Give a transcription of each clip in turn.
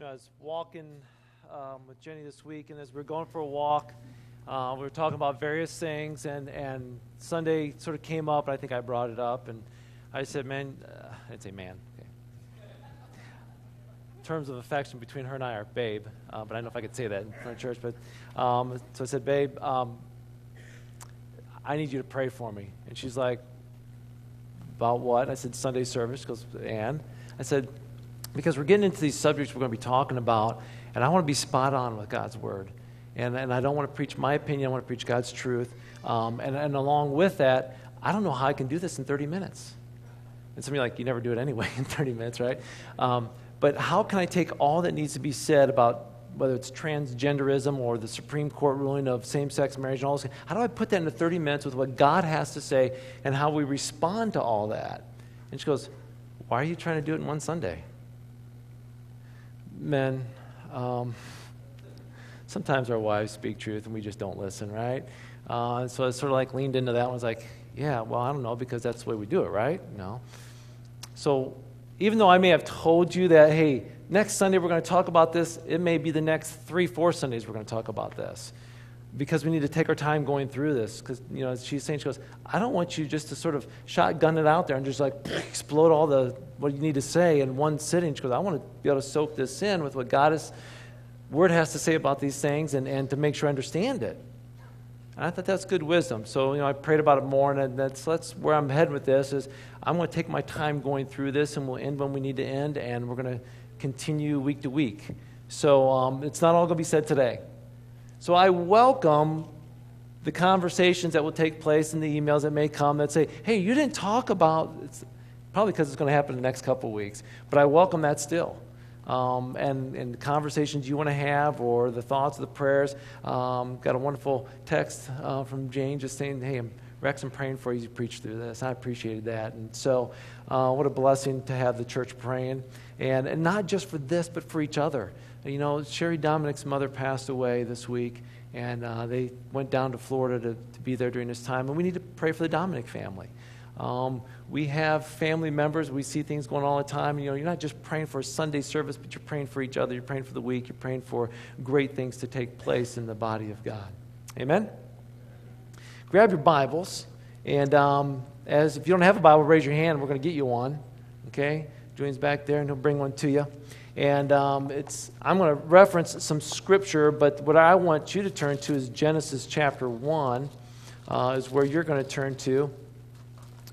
you know, I was walking um, with Jenny this week, and as we were going for a walk, uh, we were talking about various things, and, and Sunday sort of came up, and I think I brought it up, and I said, man, uh, I didn't say man, okay. Terms of affection between her and I are babe, uh, but I don't know if I could say that in front of church, but um, so I said, babe, um, I need you to pray for me. And she's like, about what? I said, Sunday service, because, and I said, because we're getting into these subjects we're going to be talking about, and I want to be spot on with God's word. And, and I don't want to preach my opinion, I want to preach God's truth. Um, and, and along with that, I don't know how I can do this in 30 minutes. And some of you like, you never do it anyway in 30 minutes, right? Um, but how can I take all that needs to be said about whether it's transgenderism or the Supreme Court ruling of same sex marriage and all this, how do I put that into 30 minutes with what God has to say and how we respond to all that? And she goes, Why are you trying to do it in one Sunday? Men, um, sometimes our wives speak truth and we just don't listen, right? Uh, and so I sort of like leaned into that and was like, yeah, well, I don't know because that's the way we do it, right? No. So even though I may have told you that, hey, next Sunday we're going to talk about this, it may be the next three, four Sundays we're going to talk about this because we need to take our time going through this. Because, you know, she's saying, she goes, I don't want you just to sort of shotgun it out there and just like explode all the, what you need to say in one sitting. She goes, I want to be able to soak this in with what God is, Word has to say about these things and, and to make sure I understand it. And I thought that's good wisdom. So, you know, I prayed about it more, and that's, that's where I'm heading with this is I'm going to take my time going through this, and we'll end when we need to end, and we're going to continue week to week. So um, it's not all going to be said today. So I welcome the conversations that will take place and the emails that may come that say, hey, you didn't talk about, it's probably because it's going to happen in the next couple weeks, but I welcome that still. Um, and, and the conversations you want to have or the thoughts the prayers. Um, got a wonderful text uh, from Jane just saying, hey, Rex, I'm praying for you to preach through this. I appreciated that. And so, uh, what a blessing to have the church praying. And, and not just for this, but for each other. You know, Sherry Dominic's mother passed away this week, and uh, they went down to Florida to, to be there during this time. And we need to pray for the Dominic family. Um, we have family members. We see things going on all the time. You know, you're not just praying for a Sunday service, but you're praying for each other. You're praying for the week. You're praying for great things to take place in the body of God. Amen. Grab your Bibles, and um, as if you don't have a Bible, raise your hand. We're going to get you one. Okay, Julian's back there, and he'll bring one to you. And um, it's, I'm going to reference some scripture, but what I want you to turn to is Genesis chapter 1, uh, is where you're going to turn to.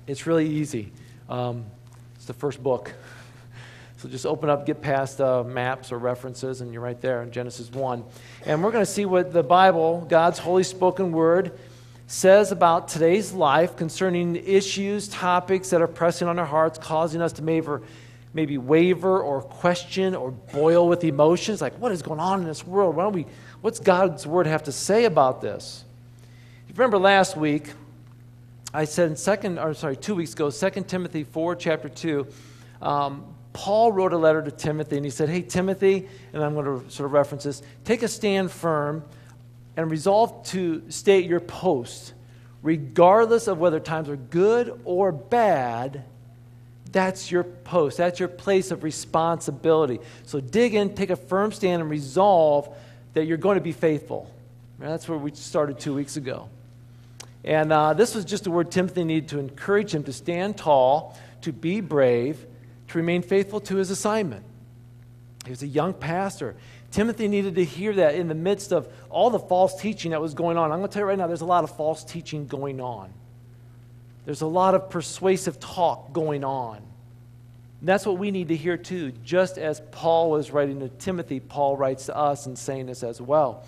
It's really easy. Um, it's the first book. So just open up, get past uh, maps or references, and you're right there in Genesis 1. And we're going to see what the Bible, God's holy spoken word, says about today's life concerning issues, topics that are pressing on our hearts, causing us to maybe, maybe waver or question or boil with emotions. Like, what is going on in this world? Why don't we, what's God's word have to say about this? You remember last week, I said in second, or sorry, two weeks ago, 2 Timothy 4, chapter 2, um, Paul wrote a letter to Timothy and he said, Hey, Timothy, and I'm going to sort of reference this, take a stand firm and resolve to stay at your post, regardless of whether times are good or bad. That's your post. That's your place of responsibility. So dig in, take a firm stand, and resolve that you're going to be faithful. That's where we started two weeks ago. And uh, this was just a word Timothy needed to encourage him to stand tall, to be brave, to remain faithful to his assignment. He was a young pastor. Timothy needed to hear that in the midst of all the false teaching that was going on. I'm going to tell you right now, there's a lot of false teaching going on. There's a lot of persuasive talk going on. And that's what we need to hear too. Just as Paul was writing to Timothy, Paul writes to us and saying this as well.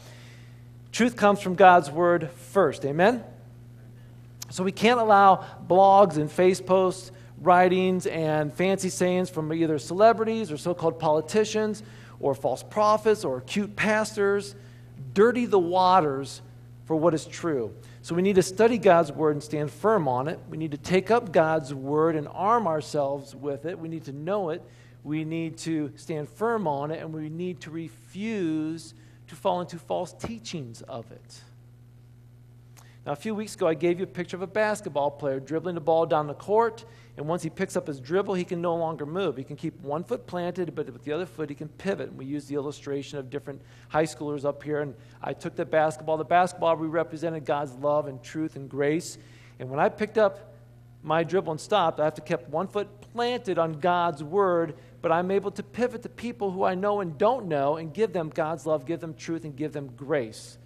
Truth comes from God's word first. Amen? So we can't allow blogs and face posts, writings, and fancy sayings from either celebrities or so called politicians or false prophets or cute pastors dirty the waters for what is true. So we need to study God's word and stand firm on it. We need to take up God's word and arm ourselves with it. We need to know it. We need to stand firm on it, and we need to refuse to fall into false teachings of it. Now, a few weeks ago, I gave you a picture of a basketball player dribbling the ball down the court, and once he picks up his dribble, he can no longer move. He can keep one foot planted, but with the other foot, he can pivot. And we used the illustration of different high schoolers up here, and I took the basketball. The basketball, we represented God's love and truth and grace. And when I picked up my dribble and stopped, I have to keep one foot planted on God's word, but I'm able to pivot to people who I know and don't know and give them God's love, give them truth, and give them grace.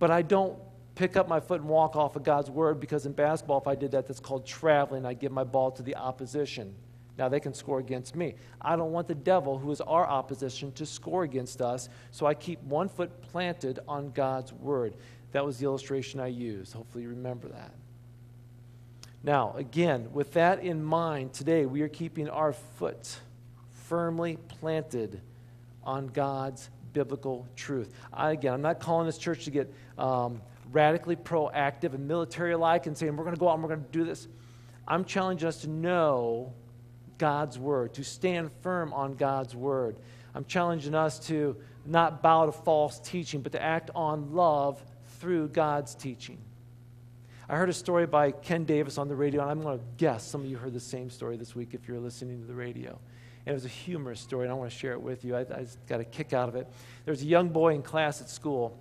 But I don't pick up my foot and walk off of God's word because in basketball, if I did that, that's called traveling. I give my ball to the opposition. Now they can score against me. I don't want the devil, who is our opposition, to score against us, so I keep one foot planted on God's word. That was the illustration I used. Hopefully, you remember that. Now, again, with that in mind, today we are keeping our foot firmly planted on God's biblical truth. I, again, I'm not calling this church to get um, radically proactive and military like and saying, we're going to go out and we're going to do this. I'm challenging us to know God's word, to stand firm on God's word. I'm challenging us to not bow to false teaching, but to act on love through God's teaching. I heard a story by Ken Davis on the radio, and I'm going to guess some of you heard the same story this week if you're listening to the radio. And it was a humorous story, and I want to share it with you. I, I got a kick out of it. There was a young boy in class at school,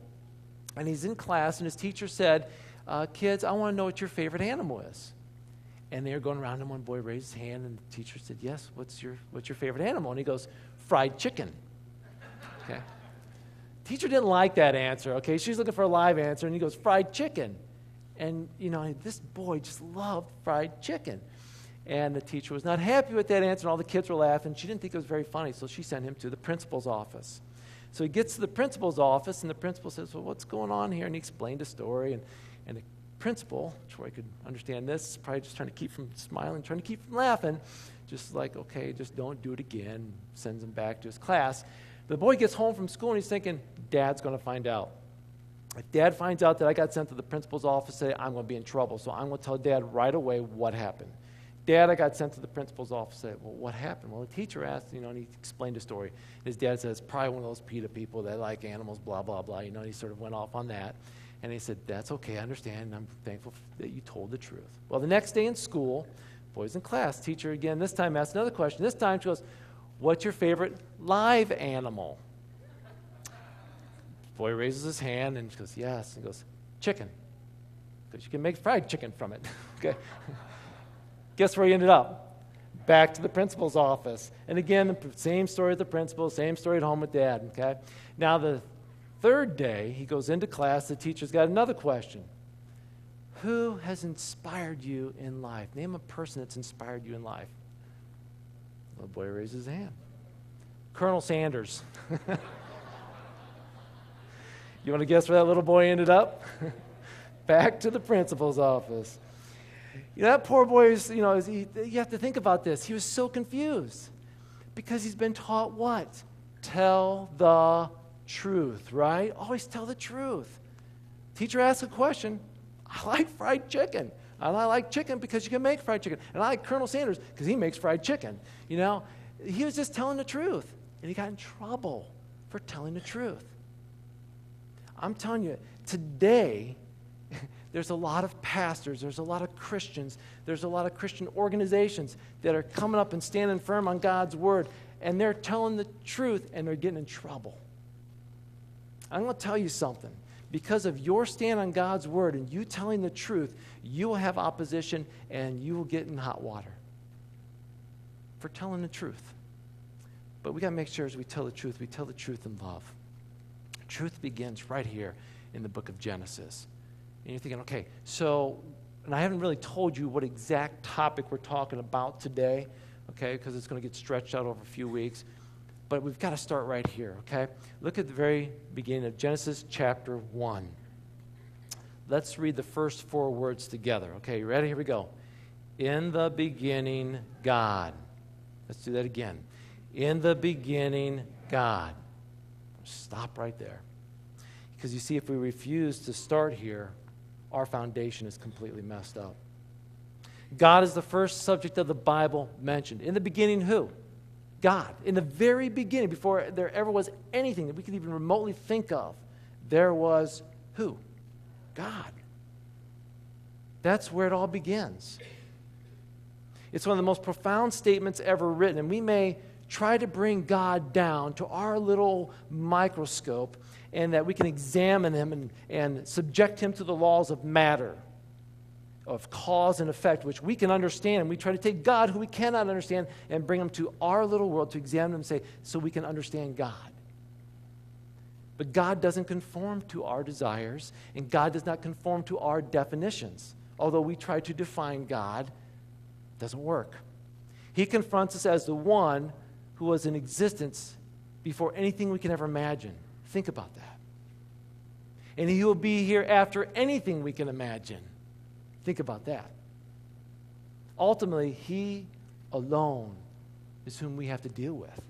and he's in class, and his teacher said, uh, Kids, I want to know what your favorite animal is. And they were going around, and one boy raised his hand, and the teacher said, Yes, what's your, what's your favorite animal? And he goes, Fried chicken. Okay. Teacher didn't like that answer, okay? She's looking for a live answer, and he goes, Fried chicken. And, you know, this boy just loved fried chicken. And the teacher was not happy with that answer, and all the kids were laughing. She didn't think it was very funny, so she sent him to the principal's office. So he gets to the principal's office, and the principal says, Well, what's going on here? And he explained a story. And, and the principal, Troy could understand this, probably just trying to keep from smiling, trying to keep from laughing, just like, okay, just don't do it again, sends him back to his class. The boy gets home from school and he's thinking, Dad's going to find out. If dad finds out that I got sent to the principal's office today, I'm going to be in trouble. So I'm going to tell dad right away what happened. Dad, I got sent to the principal's office. Said, well, what happened? Well, the teacher asked, you know, and he explained the story. His dad says, probably one of those PETA people that like animals, blah, blah, blah. You know, he sort of went off on that. And he said, that's okay, I understand. I'm thankful that you told the truth. Well, the next day in school, boys in class, teacher again, this time asked another question. This time she goes, what's your favorite live animal? Boy raises his hand and she goes, yes. And goes, chicken. Because you can make fried chicken from it. okay. Guess where he ended up? Back to the principal's office. And again, the same story at the principal, same story at home with dad. Okay. Now, the third day, he goes into class. The teacher's got another question Who has inspired you in life? Name a person that's inspired you in life. The boy raises his hand. Colonel Sanders. you want to guess where that little boy ended up? Back to the principal's office. You know, that poor boy is, you know, he, you have to think about this. He was so confused because he's been taught what? Tell the truth, right? Always tell the truth. Teacher asks a question. I like fried chicken. And I like chicken because you can make fried chicken. And I like Colonel Sanders because he makes fried chicken. You know, he was just telling the truth. And he got in trouble for telling the truth. I'm telling you, today, there's a lot of pastors, there's a lot of Christians, there's a lot of Christian organizations that are coming up and standing firm on God's word, and they're telling the truth and they're getting in trouble. I'm going to tell you something. Because of your stand on God's word and you telling the truth, you will have opposition and you will get in hot water for telling the truth. But we got to make sure as we tell the truth, we tell the truth in love. Truth begins right here in the book of Genesis. And you're thinking, okay, so, and I haven't really told you what exact topic we're talking about today, okay, because it's going to get stretched out over a few weeks. But we've got to start right here, okay? Look at the very beginning of Genesis chapter 1. Let's read the first four words together, okay? You ready? Here we go. In the beginning, God. Let's do that again. In the beginning, God. Stop right there. Because you see, if we refuse to start here, our foundation is completely messed up. God is the first subject of the Bible mentioned. In the beginning, who? God. In the very beginning, before there ever was anything that we could even remotely think of, there was who? God. That's where it all begins. It's one of the most profound statements ever written, and we may try to bring God down to our little microscope and that we can examine him and, and subject him to the laws of matter, of cause and effect, which we can understand. And we try to take God, who we cannot understand, and bring him to our little world to examine him and say, so we can understand God. But God doesn't conform to our desires, and God does not conform to our definitions. Although we try to define God, it doesn't work. He confronts us as the one who was in existence before anything we can ever imagine. Think about that. And he will be here after anything we can imagine. Think about that. Ultimately, he alone is whom we have to deal with.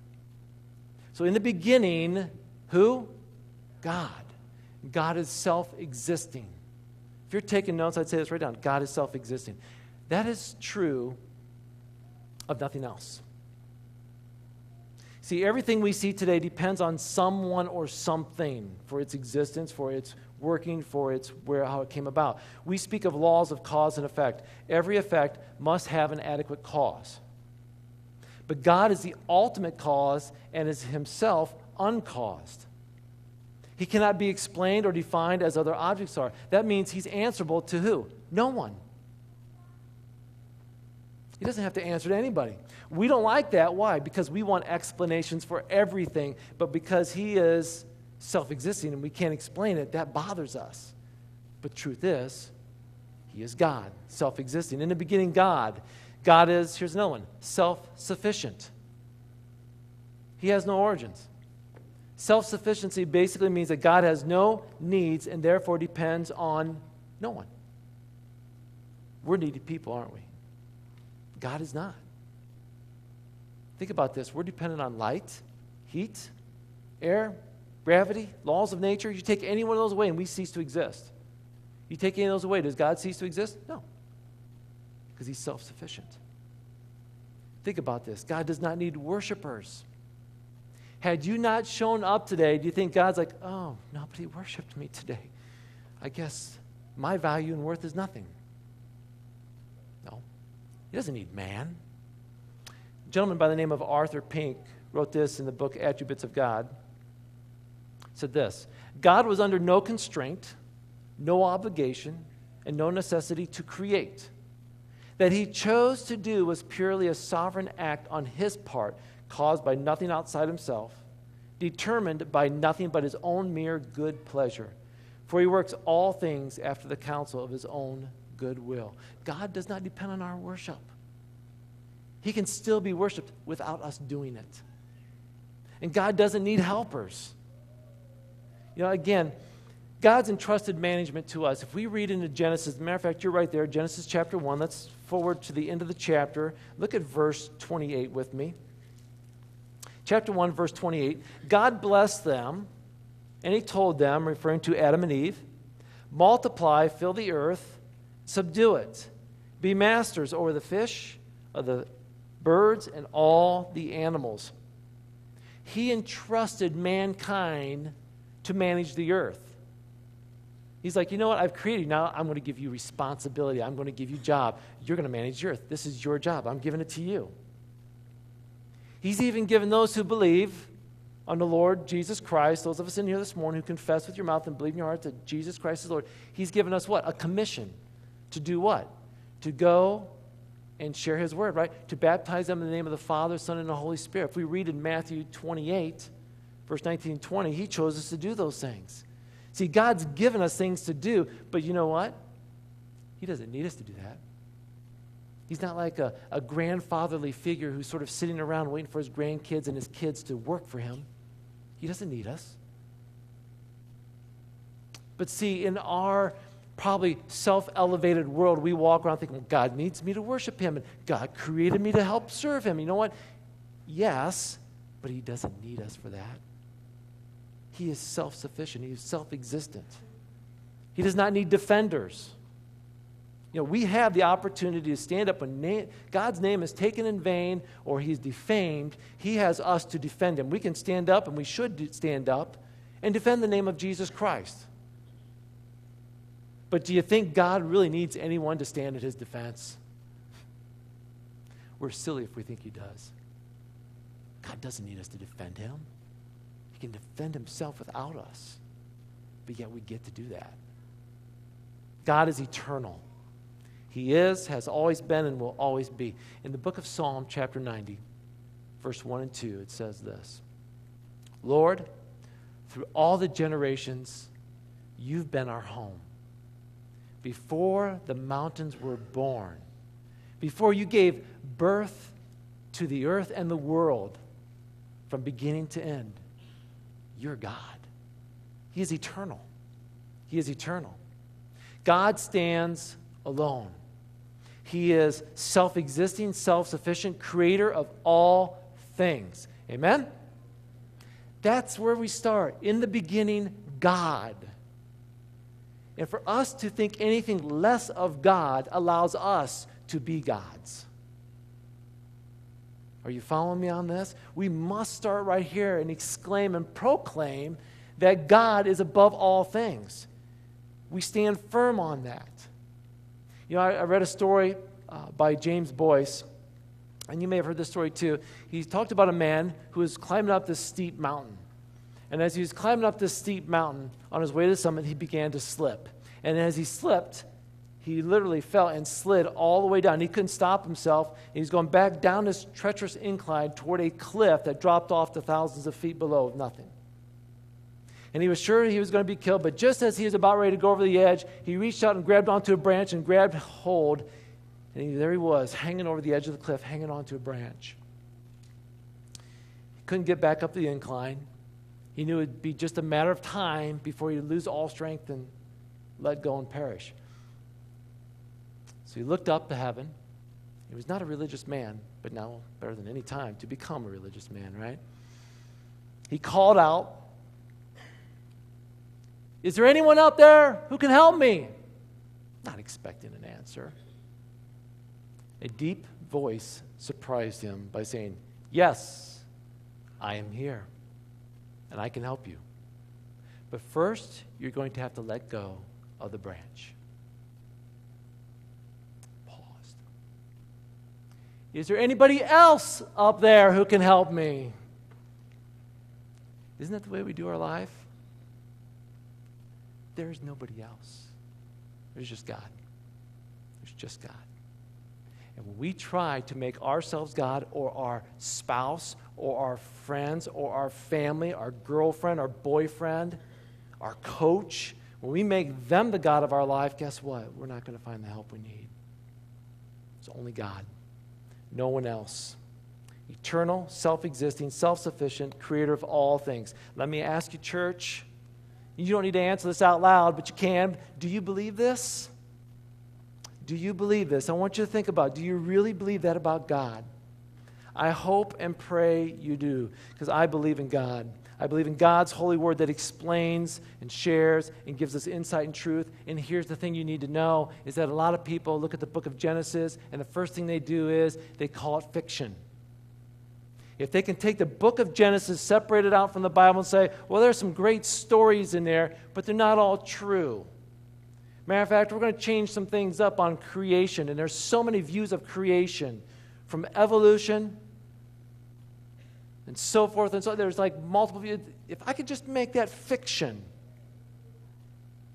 So, in the beginning, who? God. God is self existing. If you're taking notes, I'd say this right down God is self existing. That is true of nothing else. See, everything we see today depends on someone or something for its existence, for its working, for its where how it came about. We speak of laws of cause and effect. Every effect must have an adequate cause. But God is the ultimate cause and is himself uncaused. He cannot be explained or defined as other objects are. That means he's answerable to who? No one. He doesn't have to answer to anybody. We don't like that. Why? Because we want explanations for everything, but because he is self existing and we can't explain it, that bothers us. But truth is, he is God, self existing. In the beginning, God. God is, here's another one, self sufficient. He has no origins. Self sufficiency basically means that God has no needs and therefore depends on no one. We're needy people, aren't we? God is not. Think about this. We're dependent on light, heat, air, gravity, laws of nature. You take any one of those away and we cease to exist. You take any of those away, does God cease to exist? No. Because he's self sufficient. Think about this God does not need worshipers. Had you not shown up today, do you think God's like, oh, nobody worshiped me today? I guess my value and worth is nothing. No. He doesn't need man. Gentleman by the name of Arthur Pink wrote this in the book Attributes of God. said this God was under no constraint, no obligation, and no necessity to create. That he chose to do was purely a sovereign act on his part caused by nothing outside himself, determined by nothing but his own mere good pleasure. For he works all things after the counsel of his own good will. God does not depend on our worship. He can still be worshiped without us doing it. And God doesn't need helpers. You know, again, God's entrusted management to us. If we read into Genesis, matter of fact, you're right there, Genesis chapter 1. Let's forward to the end of the chapter. Look at verse 28 with me chapter 1, verse 28, God blessed them, and he told them, referring to Adam and Eve, multiply, fill the earth, subdue it, be masters over the fish, of the birds, and all the animals. He entrusted mankind to manage the earth. He's like, you know what? I've created you. Now I'm going to give you responsibility. I'm going to give you job. You're going to manage the earth. This is your job. I'm giving it to you. He's even given those who believe on the Lord Jesus Christ, those of us in here this morning who confess with your mouth and believe in your heart that Jesus Christ is Lord, He's given us what? A commission. To do what? To go and share His word, right? To baptize them in the name of the Father, Son, and the Holy Spirit. If we read in Matthew 28, verse 19 and 20, He chose us to do those things. See, God's given us things to do, but you know what? He doesn't need us to do that. He's not like a, a grandfatherly figure who's sort of sitting around waiting for his grandkids and his kids to work for him. He doesn't need us. But see, in our probably self elevated world, we walk around thinking, well, God needs me to worship Him, and God created me to help serve Him. You know what? Yes, but He doesn't need us for that. He is self sufficient, He is self existent. He does not need defenders. You know, we have the opportunity to stand up when na- God's name is taken in vain or he's defamed. He has us to defend him. We can stand up, and we should stand up and defend the name of Jesus Christ. But do you think God really needs anyone to stand in his defense? We're silly if we think he does. God doesn't need us to defend him. He can defend himself without us. But yet we get to do that. God is eternal. He is, has always been, and will always be. In the book of Psalm, chapter 90, verse 1 and 2, it says this Lord, through all the generations, you've been our home. Before the mountains were born, before you gave birth to the earth and the world from beginning to end, you're God. He is eternal. He is eternal. God stands alone. He is self existing, self sufficient, creator of all things. Amen? That's where we start. In the beginning, God. And for us to think anything less of God allows us to be gods. Are you following me on this? We must start right here and exclaim and proclaim that God is above all things. We stand firm on that. You know, I, I read a story uh, by James Boice, and you may have heard this story too. He talked about a man who was climbing up this steep mountain. And as he was climbing up this steep mountain, on his way to the summit, he began to slip. And as he slipped, he literally fell and slid all the way down. He couldn't stop himself. He's going back down this treacherous incline toward a cliff that dropped off to thousands of feet below with nothing. And he was sure he was going to be killed, but just as he was about ready to go over the edge, he reached out and grabbed onto a branch and grabbed hold. And he, there he was, hanging over the edge of the cliff, hanging onto a branch. He couldn't get back up the incline. He knew it would be just a matter of time before he'd lose all strength and let go and perish. So he looked up to heaven. He was not a religious man, but now better than any time to become a religious man, right? He called out, Is there anyone out there who can help me? Not expecting an answer. A deep voice surprised him by saying, Yes, I am here and I can help you. But first, you're going to have to let go of the branch. Paused. Is there anybody else up there who can help me? Isn't that the way we do our life? There's nobody else. There's just God. There's just God. And when we try to make ourselves God or our spouse or our friends or our family, our girlfriend, our boyfriend, our coach, when we make them the God of our life, guess what? We're not going to find the help we need. It's only God, no one else. Eternal, self existing, self sufficient, creator of all things. Let me ask you, church. You don't need to answer this out loud, but you can. Do you believe this? Do you believe this? I want you to think about do you really believe that about God? I hope and pray you do, because I believe in God. I believe in God's holy word that explains and shares and gives us insight and truth. And here's the thing you need to know is that a lot of people look at the book of Genesis and the first thing they do is they call it fiction. If they can take the book of Genesis, separate it out from the Bible, and say, well, there's some great stories in there, but they're not all true. Matter of fact, we're going to change some things up on creation, and there's so many views of creation from evolution and so forth and so there's like multiple views. If I could just make that fiction,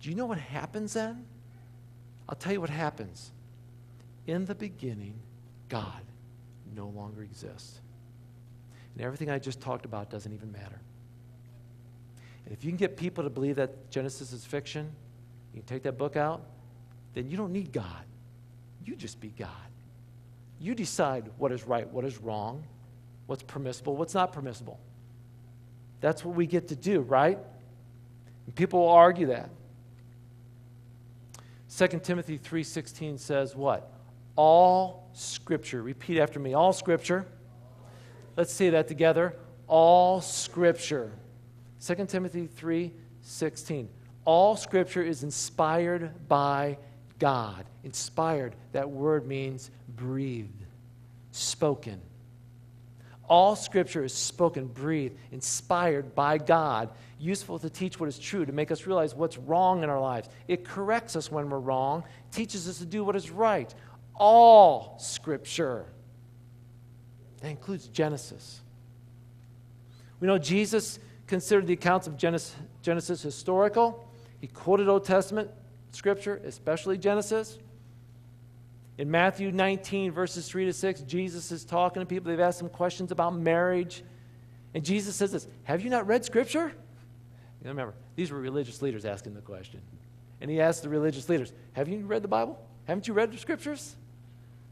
do you know what happens then? I'll tell you what happens. In the beginning, God no longer exists. And everything I just talked about doesn't even matter. And if you can get people to believe that Genesis is fiction, you take that book out, then you don't need God. You just be God. You decide what is right, what is wrong, what's permissible, what's not permissible. That's what we get to do, right? And people will argue that. 2 Timothy 3:16 says what? All scripture. Repeat after me. All scripture. Let's say that together. All scripture. 2 Timothy 3:16. All scripture is inspired by God. Inspired, that word means breathed, spoken. All scripture is spoken, breathed, inspired by God, useful to teach what is true, to make us realize what's wrong in our lives. It corrects us when we're wrong, teaches us to do what is right. All scripture. That includes Genesis. We know Jesus considered the accounts of Genesis, Genesis historical. He quoted Old Testament scripture, especially Genesis. In Matthew 19, verses 3 to 6, Jesus is talking to people. They've asked him questions about marriage. And Jesus says this Have you not read Scripture? You remember, these were religious leaders asking the question. And he asked the religious leaders, Have you read the Bible? Haven't you read the Scriptures?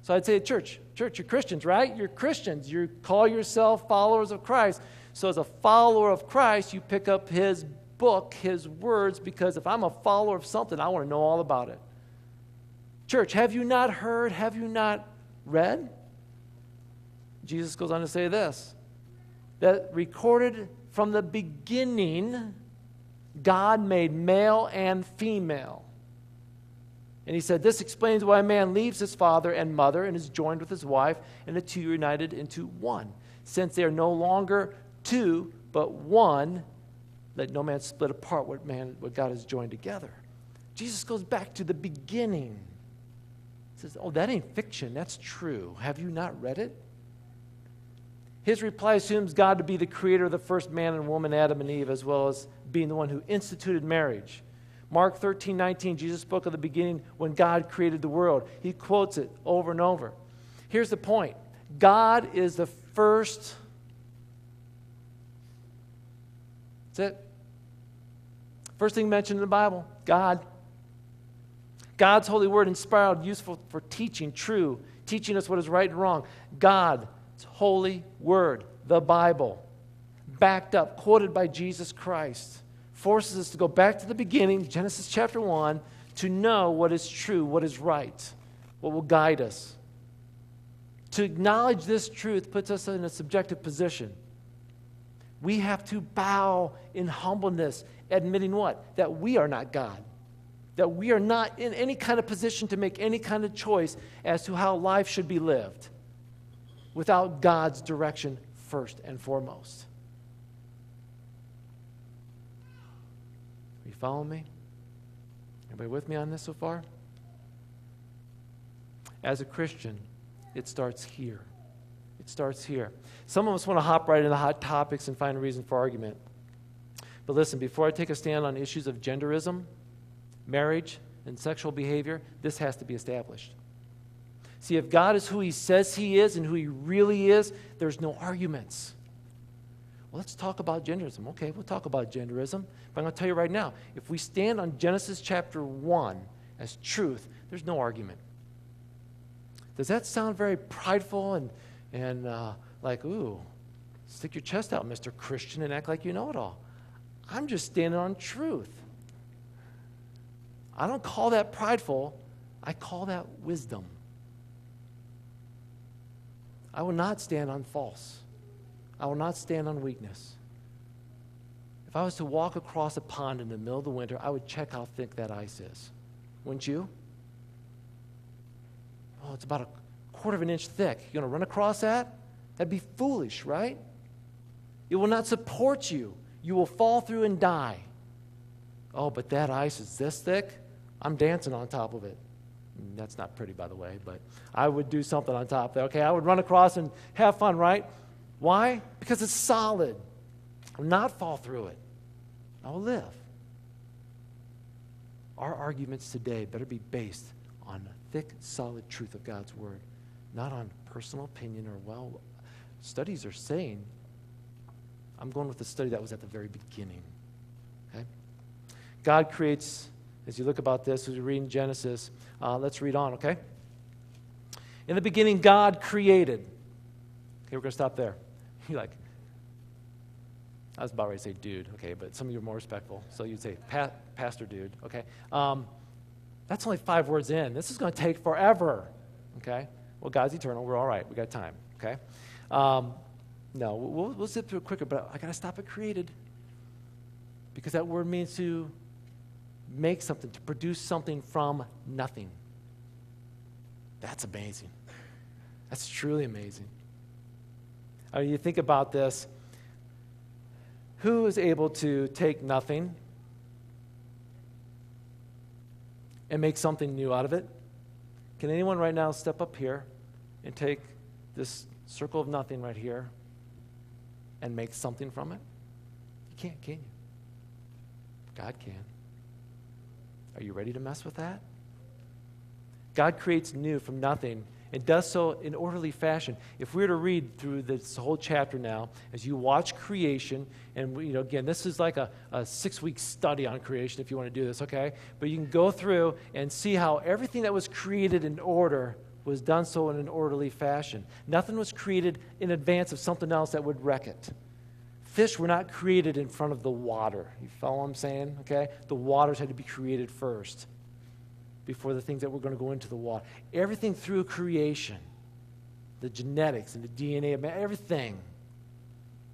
So I'd say, Church, church, you're Christians, right? You're Christians. You call yourself followers of Christ. So as a follower of Christ, you pick up his book, his words, because if I'm a follower of something, I want to know all about it. Church, have you not heard? Have you not read? Jesus goes on to say this that recorded from the beginning, God made male and female. And he said, This explains why a man leaves his father and mother and is joined with his wife, and the two are united into one. Since they are no longer two, but one, let no man split apart what, man, what God has joined together. Jesus goes back to the beginning says, Oh, that ain't fiction. That's true. Have you not read it? His reply assumes God to be the creator of the first man and woman, Adam and Eve, as well as being the one who instituted marriage. Mark 13, 19, Jesus spoke of the beginning when God created the world. He quotes it over and over. Here's the point God is the first. That's it. First thing mentioned in the Bible God. God's holy word inspired, useful for teaching, true, teaching us what is right and wrong. God's holy word, the Bible, backed up, quoted by Jesus Christ, forces us to go back to the beginning, Genesis chapter 1, to know what is true, what is right, what will guide us. To acknowledge this truth puts us in a subjective position. We have to bow in humbleness, admitting what? That we are not God that we are not in any kind of position to make any kind of choice as to how life should be lived without God's direction first and foremost. Are you following me? Everybody with me on this so far? As a Christian, it starts here. It starts here. Some of us want to hop right into hot topics and find a reason for argument. But listen, before I take a stand on issues of genderism, marriage, and sexual behavior, this has to be established. See, if God is who He says He is and who He really is, there's no arguments. Well, let's talk about genderism. Okay, we'll talk about genderism. But I'm going to tell you right now if we stand on Genesis chapter 1 as truth, there's no argument. Does that sound very prideful and, and uh, like, ooh, stick your chest out, Mr. Christian, and act like you know it all? I'm just standing on truth. I don't call that prideful, I call that wisdom. I will not stand on false. I will not stand on weakness. If I was to walk across a pond in the middle of the winter, I would check how thick that ice is. Wouldn't you? Oh, it's about a quarter of an inch thick. You're going to run across that? That'd be foolish, right? It will not support you. You will fall through and die. Oh, but that ice is this thick? I'm dancing on top of it. That's not pretty, by the way, but I would do something on top there. Okay, I would run across and have fun, right? Why? Because it's solid. I will not fall through it. I will live. Our arguments today better be based on the thick, solid truth of God's Word, not on personal opinion or, well, studies are saying. I'm going with the study that was at the very beginning. Okay? God creates as you look about this, as you read in Genesis, uh, let's read on, okay? In the beginning, God created. Okay, we're going to stop there. You're like, I was about ready to say dude, okay, but some of you are more respectful. So you'd say pa- pastor dude, okay? Um, that's only five words in. This is going to take forever, okay? Well, God's eternal. We're all right. We got time, okay? Um, no, we'll, we'll zip through it quicker, but I got to stop at created because that word means to make something, to produce something from nothing. That's amazing. That's truly amazing. Uh, you think about this who is able to take nothing and make something new out of it? Can anyone right now step up here and take this circle of nothing right here and make something from it? You can't, can you? God can. Are you ready to mess with that? God creates new from nothing and does so in orderly fashion. If we were to read through this whole chapter now, as you watch creation, and you know, again, this is like a, a six week study on creation if you want to do this, okay? But you can go through and see how everything that was created in order was done so in an orderly fashion. Nothing was created in advance of something else that would wreck it. Fish were not created in front of the water. You follow what I'm saying? Okay? The waters had to be created first before the things that were going to go into the water. Everything through creation, the genetics and the DNA of everything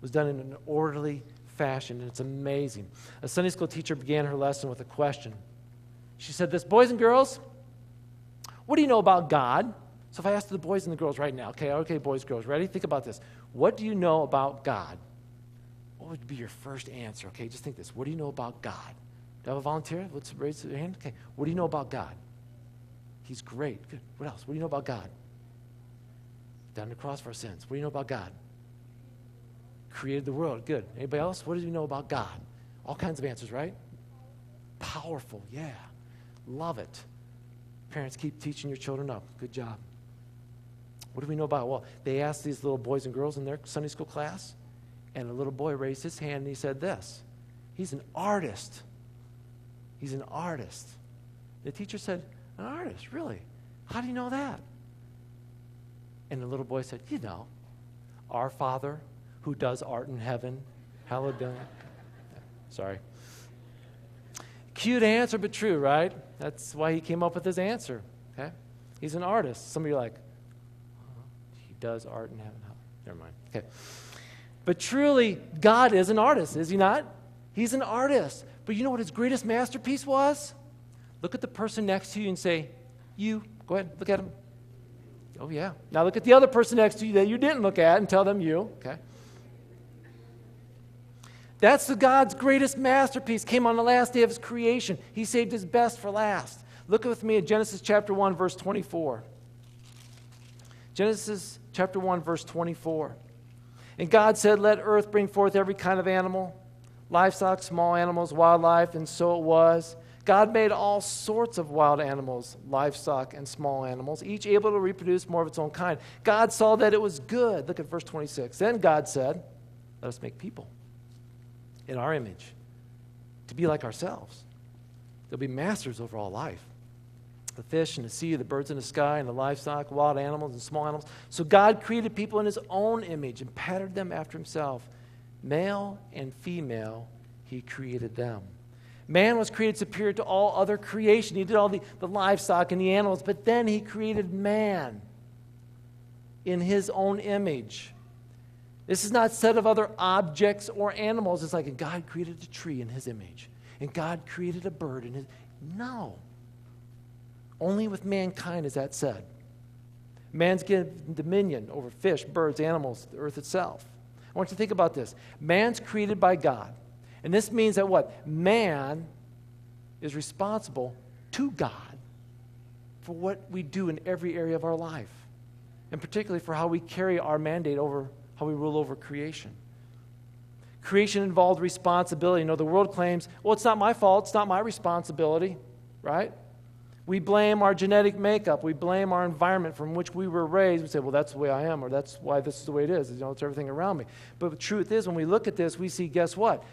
was done in an orderly fashion, and it's amazing. A Sunday school teacher began her lesson with a question. She said, This, boys and girls, what do you know about God? So if I ask the boys and the girls right now, okay, okay, boys, girls, ready? Think about this. What do you know about God? what would be your first answer? Okay, just think this. What do you know about God? Do I have a volunteer? Let's raise your hand. Okay, what do you know about God? He's great. Good. What else? What do you know about God? Down the cross for our sins. What do you know about God? Created the world. Good. Anybody else? What do you know about God? All kinds of answers, right? Powerful. Yeah. Love it. Parents, keep teaching your children up. Good job. What do we know about? Well, they asked these little boys and girls in their Sunday school class, and a little boy raised his hand and he said this He's an artist. He's an artist. The teacher said, An artist, really? How do you know that? And the little boy said, You know, our Father who does art in heaven, hallowed be. Sorry. Cute answer, but true, right? That's why he came up with his answer. Okay? He's an artist. Some of you are like, uh, he does art in heaven. Never mind. Okay. But truly, God is an artist, is he not? He's an artist. But you know what his greatest masterpiece was? Look at the person next to you and say, You. Go ahead, look at him. Oh, yeah. Now look at the other person next to you that you didn't look at and tell them you. Okay. That's the God's greatest masterpiece. Came on the last day of his creation. He saved his best for last. Look with me at Genesis chapter 1, verse 24. Genesis chapter 1, verse 24. And God said, Let earth bring forth every kind of animal, livestock, small animals, wildlife, and so it was. God made all sorts of wild animals, livestock, and small animals, each able to reproduce more of its own kind. God saw that it was good. Look at verse 26. Then God said, Let us make people in our image, to be like ourselves. They'll be masters over all life the fish and the sea, the birds in the sky, and the livestock, wild animals and small animals. So God created people in his own image and patterned them after himself. Male and female, he created them. Man was created superior to all other creation. He did all the, the livestock and the animals, but then he created man in his own image. This is not said of other objects or animals. It's like God created a tree in his image, and God created a bird in his. No. Only with mankind is that said. Man's given dominion over fish, birds, animals, the earth itself. I want you to think about this. Man's created by God. And this means that what? Man is responsible to God for what we do in every area of our life, and particularly for how we carry our mandate over how we rule over creation. Creation involved responsibility. You know, the world claims, well, it's not my fault, it's not my responsibility, right? We blame our genetic makeup. We blame our environment from which we were raised. We say, well, that's the way I am, or that's why this is the way it is. You know, it's everything around me. But the truth is, when we look at this, we see, guess what?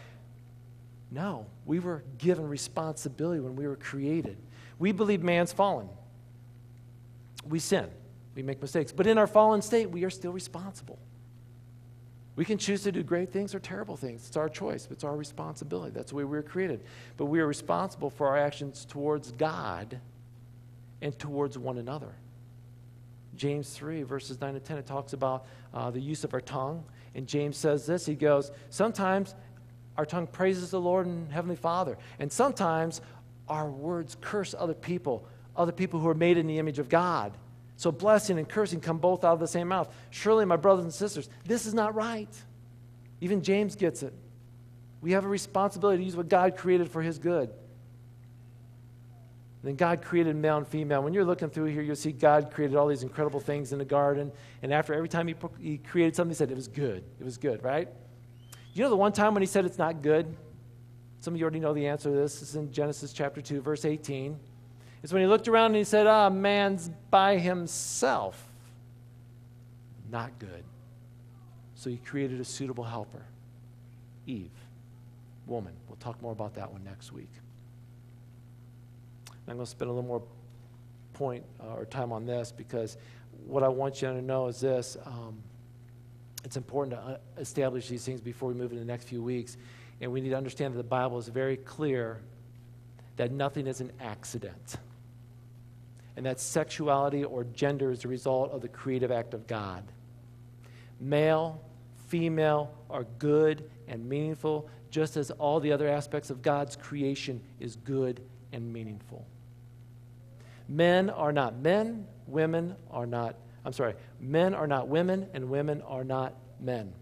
No, we were given responsibility when we were created. We believe man's fallen. We sin. We make mistakes. But in our fallen state, we are still responsible. We can choose to do great things or terrible things. It's our choice, it's our responsibility. That's the way we were created. But we are responsible for our actions towards God and towards one another. James 3, verses 9 to 10, it talks about uh, the use of our tongue. And James says this He goes, Sometimes our tongue praises the Lord and Heavenly Father, and sometimes our words curse other people, other people who are made in the image of God. So blessing and cursing come both out of the same mouth. Surely, my brothers and sisters, this is not right. Even James gets it. We have a responsibility to use what God created for his good. Then God created male and female. When you're looking through here, you'll see God created all these incredible things in the garden. And after every time he, he created something, he said it was good. It was good, right? You know the one time when he said it's not good? Some of you already know the answer to this. It's in Genesis chapter 2, verse 18. It's when he looked around and he said, Ah, man's by himself. Not good. So he created a suitable helper Eve, woman. We'll talk more about that one next week. I'm going to spend a little more point uh, or time on this because what I want you to know is this. Um, it's important to uh, establish these things before we move into the next few weeks. And we need to understand that the Bible is very clear that nothing is an accident. And that sexuality or gender is the result of the creative act of God. Male, female are good and meaningful, just as all the other aspects of God's creation is good and meaningful. Men are not men, women are not, I'm sorry, men are not women, and women are not men.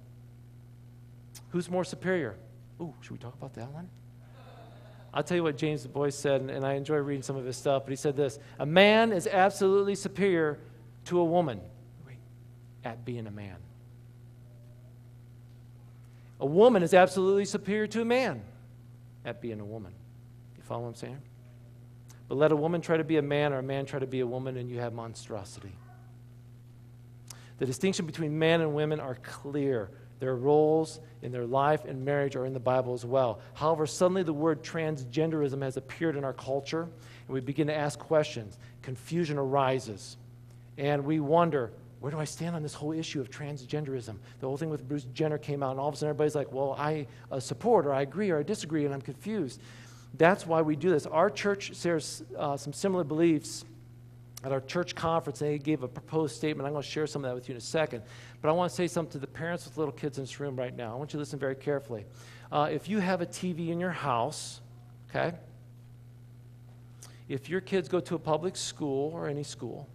Who's more superior? Ooh, should we talk about that one? I'll tell you what James Boice said, and, and I enjoy reading some of his stuff, but he said this A man is absolutely superior to a woman at being a man. A woman is absolutely superior to a man at being a woman. You follow what I'm saying? But let a woman try to be a man or a man try to be a woman, and you have monstrosity. The distinction between men and women are clear. Their roles in their life and marriage are in the Bible as well. However, suddenly the word transgenderism has appeared in our culture, and we begin to ask questions. Confusion arises, and we wonder where do I stand on this whole issue of transgenderism? The whole thing with Bruce Jenner came out, and all of a sudden everybody's like, well, I uh, support, or I agree, or I disagree, and I'm confused. That's why we do this. Our church shares uh, some similar beliefs at our church conference. and They gave a proposed statement. I'm going to share some of that with you in a second. But I want to say something to the parents with little kids in this room right now. I want you to listen very carefully. Uh, if you have a TV in your house, okay, if your kids go to a public school or any school,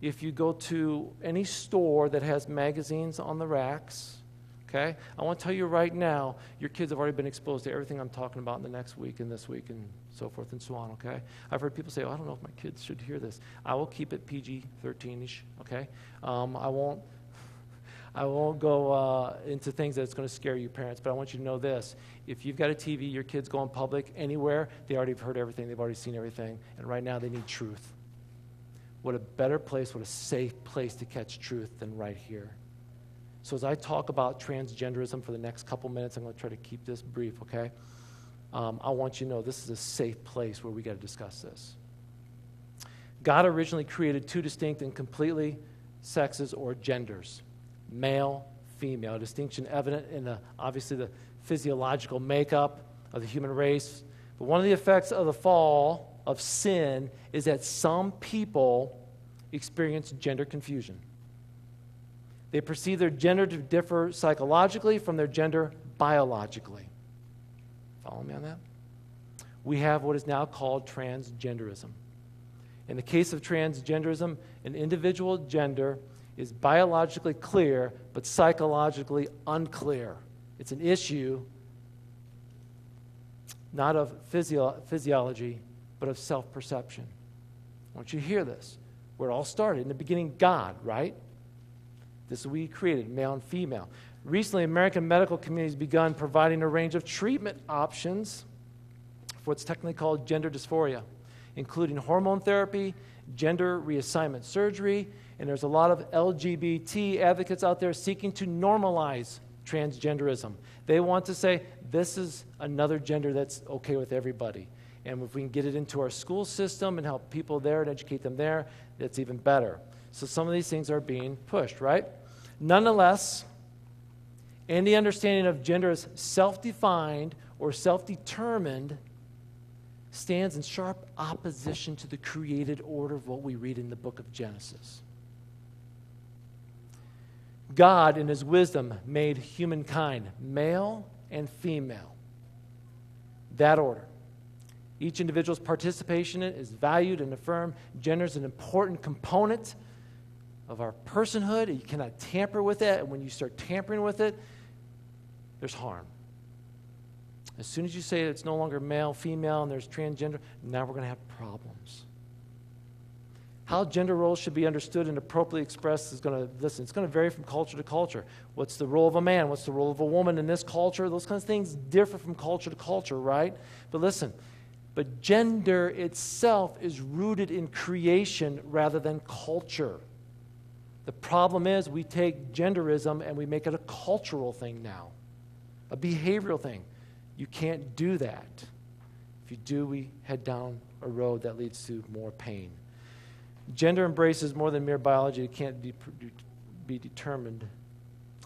if you go to any store that has magazines on the racks, okay? I want to tell you right now, your kids have already been exposed to everything I'm talking about in the next week and this week and so forth and so on, okay? I've heard people say, oh, I don't know if my kids should hear this. I will keep it PG 13 ish, okay? Um, I won't. I won't go uh, into things that's going to scare you, parents, but I want you to know this. If you've got a TV, your kids go in public anywhere, they already have heard everything, they've already seen everything, and right now they need truth. What a better place, what a safe place to catch truth than right here. So, as I talk about transgenderism for the next couple minutes, I'm going to try to keep this brief, okay? Um, I want you to know this is a safe place where we got to discuss this. God originally created two distinct and completely sexes or genders male, female, a distinction evident in the, obviously the physiological makeup of the human race. But one of the effects of the fall of sin is that some people experience gender confusion. They perceive their gender to differ psychologically from their gender biologically. Follow me on that? We have what is now called transgenderism. In the case of transgenderism, an individual gender is biologically clear but psychologically unclear. It's an issue not of physio- physiology, but of self perception. I want you to hear this. Where it all started. In the beginning, God, right? This we created, male and female. Recently, American medical community has begun providing a range of treatment options for what's technically called gender dysphoria, including hormone therapy, gender reassignment surgery, and there's a lot of LGBT advocates out there seeking to normalize transgenderism. They want to say this is another gender that's okay with everybody. And if we can get it into our school system and help people there and educate them there, that's even better. So some of these things are being pushed, right? Nonetheless, any understanding of gender as self defined or self determined stands in sharp opposition to the created order of what we read in the book of Genesis. God, in his wisdom, made humankind male and female. That order. Each individual's participation is valued and affirmed. Gender is an important component of our personhood. You cannot tamper with it. And when you start tampering with it, there's harm. As soon as you say it's no longer male, female, and there's transgender, now we're going to have problems. How gender roles should be understood and appropriately expressed is going to, listen, it's going to vary from culture to culture. What's the role of a man? What's the role of a woman in this culture? Those kinds of things differ from culture to culture, right? But listen, but gender itself is rooted in creation rather than culture. The problem is we take genderism and we make it a cultural thing now, a behavioral thing. You can't do that. If you do, we head down a road that leads to more pain. Gender embraces more than mere biology. It can't be, be determined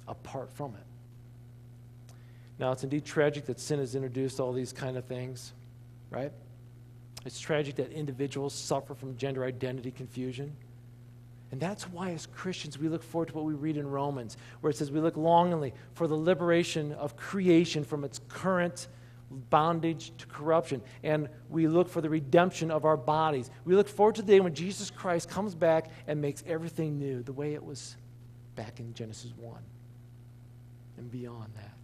apart from it. Now, it's indeed tragic that sin has introduced all these kind of things, right? It's tragic that individuals suffer from gender identity confusion. And that's why, as Christians, we look forward to what we read in Romans, where it says we look longingly for the liberation of creation from its current bondage to corruption. And we look for the redemption of our bodies. We look forward to the day when Jesus Christ comes back and makes everything new, the way it was back in Genesis 1 and beyond that.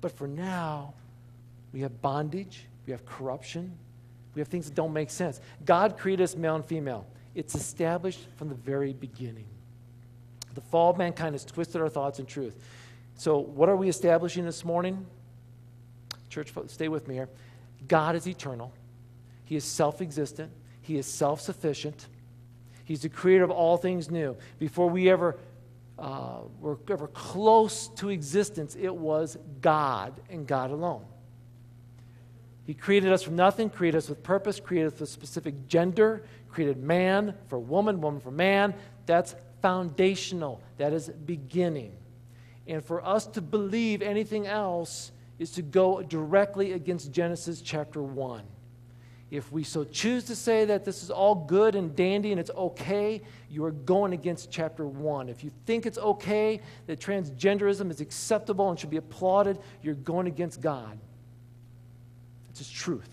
But for now, we have bondage, we have corruption, we have things that don't make sense. God created us male and female. It's established from the very beginning. The fall of mankind has twisted our thoughts and truth. So, what are we establishing this morning? Church, stay with me here. God is eternal, He is self existent, He is self sufficient, He's the creator of all things new. Before we ever uh, were ever close to existence, it was God and God alone. He created us from nothing, created us with purpose, created us with specific gender, created man for woman, woman for man. That's foundational. That is beginning. And for us to believe anything else is to go directly against Genesis chapter 1. If we so choose to say that this is all good and dandy and it's okay, you are going against chapter 1. If you think it's okay that transgenderism is acceptable and should be applauded, you're going against God. It's His truth.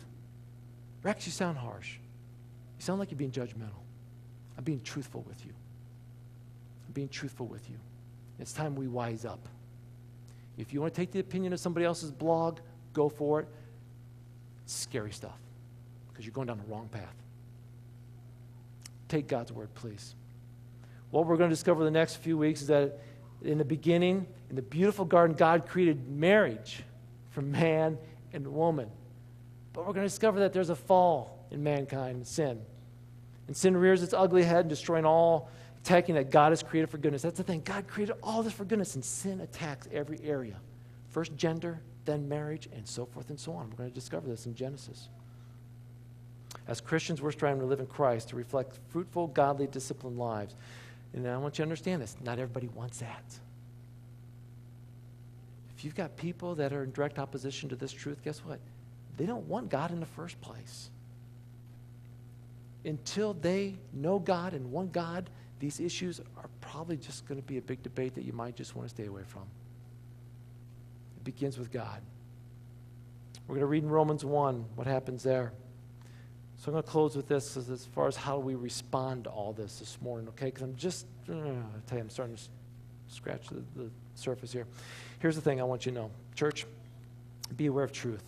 Rex, you sound harsh. You sound like you're being judgmental. I'm being truthful with you. I'm being truthful with you. It's time we wise up. If you want to take the opinion of somebody else's blog, go for it. It's scary stuff because you're going down the wrong path. Take God's word, please. What we're going to discover the next few weeks is that in the beginning, in the beautiful garden, God created marriage for man and woman. But we're going to discover that there's a fall in mankind sin. And sin rears its ugly head, destroying all, attacking that God has created for goodness. That's the thing. God created all this for goodness, and sin attacks every area. First gender, then marriage, and so forth and so on. We're going to discover this in Genesis. As Christians, we're striving to live in Christ to reflect fruitful, godly, disciplined lives. And I want you to understand this not everybody wants that. If you've got people that are in direct opposition to this truth, guess what? They don't want God in the first place. Until they know God and want God, these issues are probably just going to be a big debate that you might just want to stay away from. It begins with God. We're going to read in Romans 1 what happens there. So I'm going to close with this as, as far as how we respond to all this this morning, okay? Because I'm just, uh, I tell you, I'm starting to scratch the, the surface here. Here's the thing I want you to know Church, be aware of truth.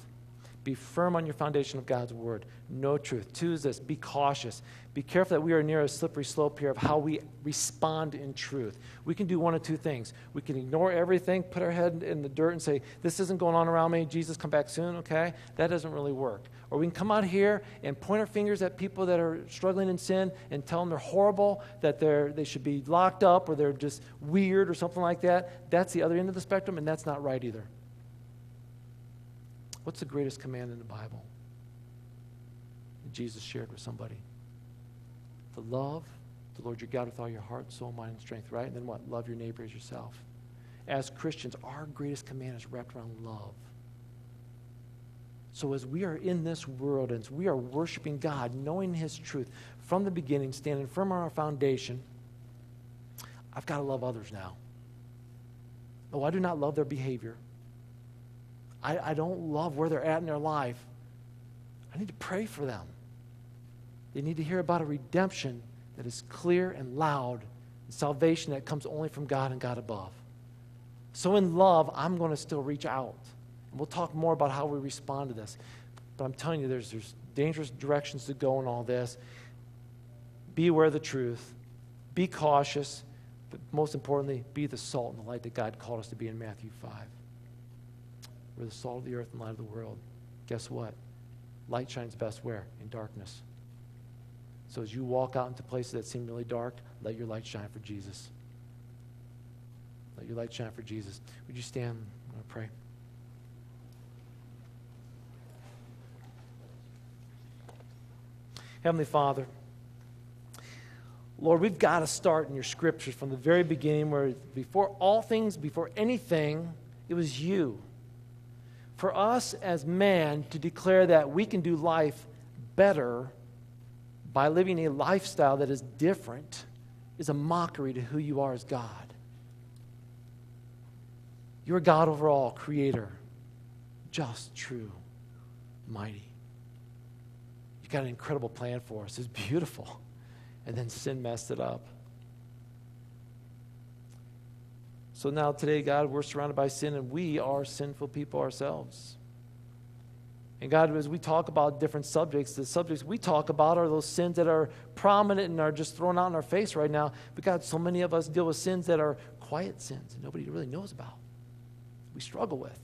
Be firm on your foundation of God's word. Know truth. Two is this be cautious. Be careful that we are near a slippery slope here of how we respond in truth. We can do one of two things. We can ignore everything, put our head in the dirt, and say, This isn't going on around me. Jesus, come back soon, okay? That doesn't really work. Or we can come out here and point our fingers at people that are struggling in sin and tell them they're horrible, that they're, they should be locked up, or they're just weird, or something like that. That's the other end of the spectrum, and that's not right either. What's the greatest command in the Bible? That Jesus shared with somebody. To love the Lord your God with all your heart, soul, mind, and strength, right? And then what? Love your neighbor as yourself. As Christians, our greatest command is wrapped around love. So as we are in this world and we are worshiping God, knowing His truth from the beginning, standing firm on our foundation, I've got to love others now. Oh, I do not love their behavior. I, I don't love where they're at in their life, I need to pray for them. They need to hear about a redemption that is clear and loud and salvation that comes only from God and God above. So, in love, I'm going to still reach out. And we'll talk more about how we respond to this. But I'm telling you, there's, there's dangerous directions to go in all this. Be aware of the truth, be cautious, but most importantly, be the salt and the light that God called us to be in Matthew 5. We're the salt of the earth and light of the world. Guess what? Light shines best where? In darkness. So as you walk out into places that seem really dark, let your light shine for Jesus. Let your light shine for Jesus. Would you stand? I'm going to pray. Heavenly Father, Lord, we've got to start in your scriptures from the very beginning, where before all things, before anything, it was you. For us as man to declare that we can do life better by living a lifestyle that is different is a mockery to who you are as God. You're God over all, creator, just, true, mighty. You've got an incredible plan for us. It's beautiful. And then sin messed it up. So now, today, God, we're surrounded by sin and we are sinful people ourselves. And God, as we talk about different subjects, the subjects we talk about are those sins that are prominent and are just thrown out in our face right now. But God, so many of us deal with sins that are quiet sins and nobody really knows about. We struggle with.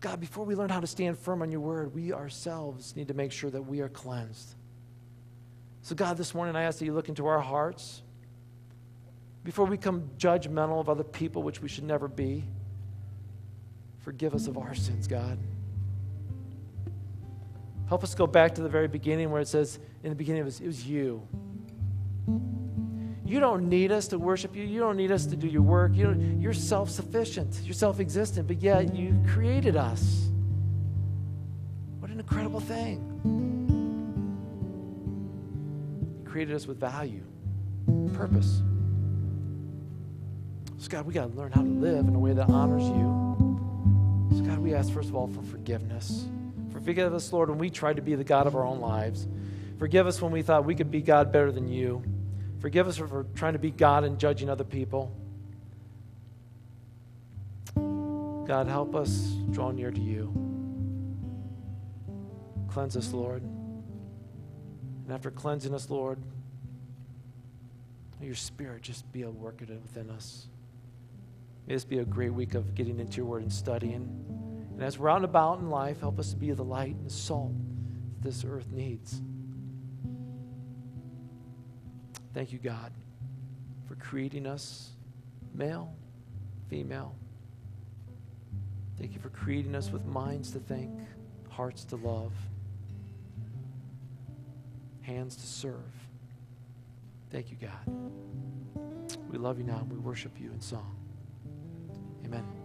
God, before we learn how to stand firm on your word, we ourselves need to make sure that we are cleansed. So, God, this morning I ask that you look into our hearts before we become judgmental of other people, which we should never be. Forgive us of our sins, God. Help us go back to the very beginning where it says, in the beginning, it was, it was you. You don't need us to worship you. You don't need us to do your work. You you're self sufficient. You're self existent, but yet you created us. What an incredible thing. You created us with value, purpose. So, God, we got to learn how to live in a way that honors you. So, God, we ask, first of all, for forgiveness. Forgive us, Lord, when we tried to be the God of our own lives. Forgive us when we thought we could be God better than you. Forgive us for trying to be God and judging other people. God, help us draw near to you. Cleanse us, Lord. And after cleansing us, Lord, your spirit just be a worker within us. May this be a great week of getting into your word and studying. And as we're out and about in life, help us to be the light and the salt that this earth needs. Thank you, God, for creating us male, female. Thank you for creating us with minds to think, hearts to love, hands to serve. Thank you, God. We love you now and we worship you in song. Amen.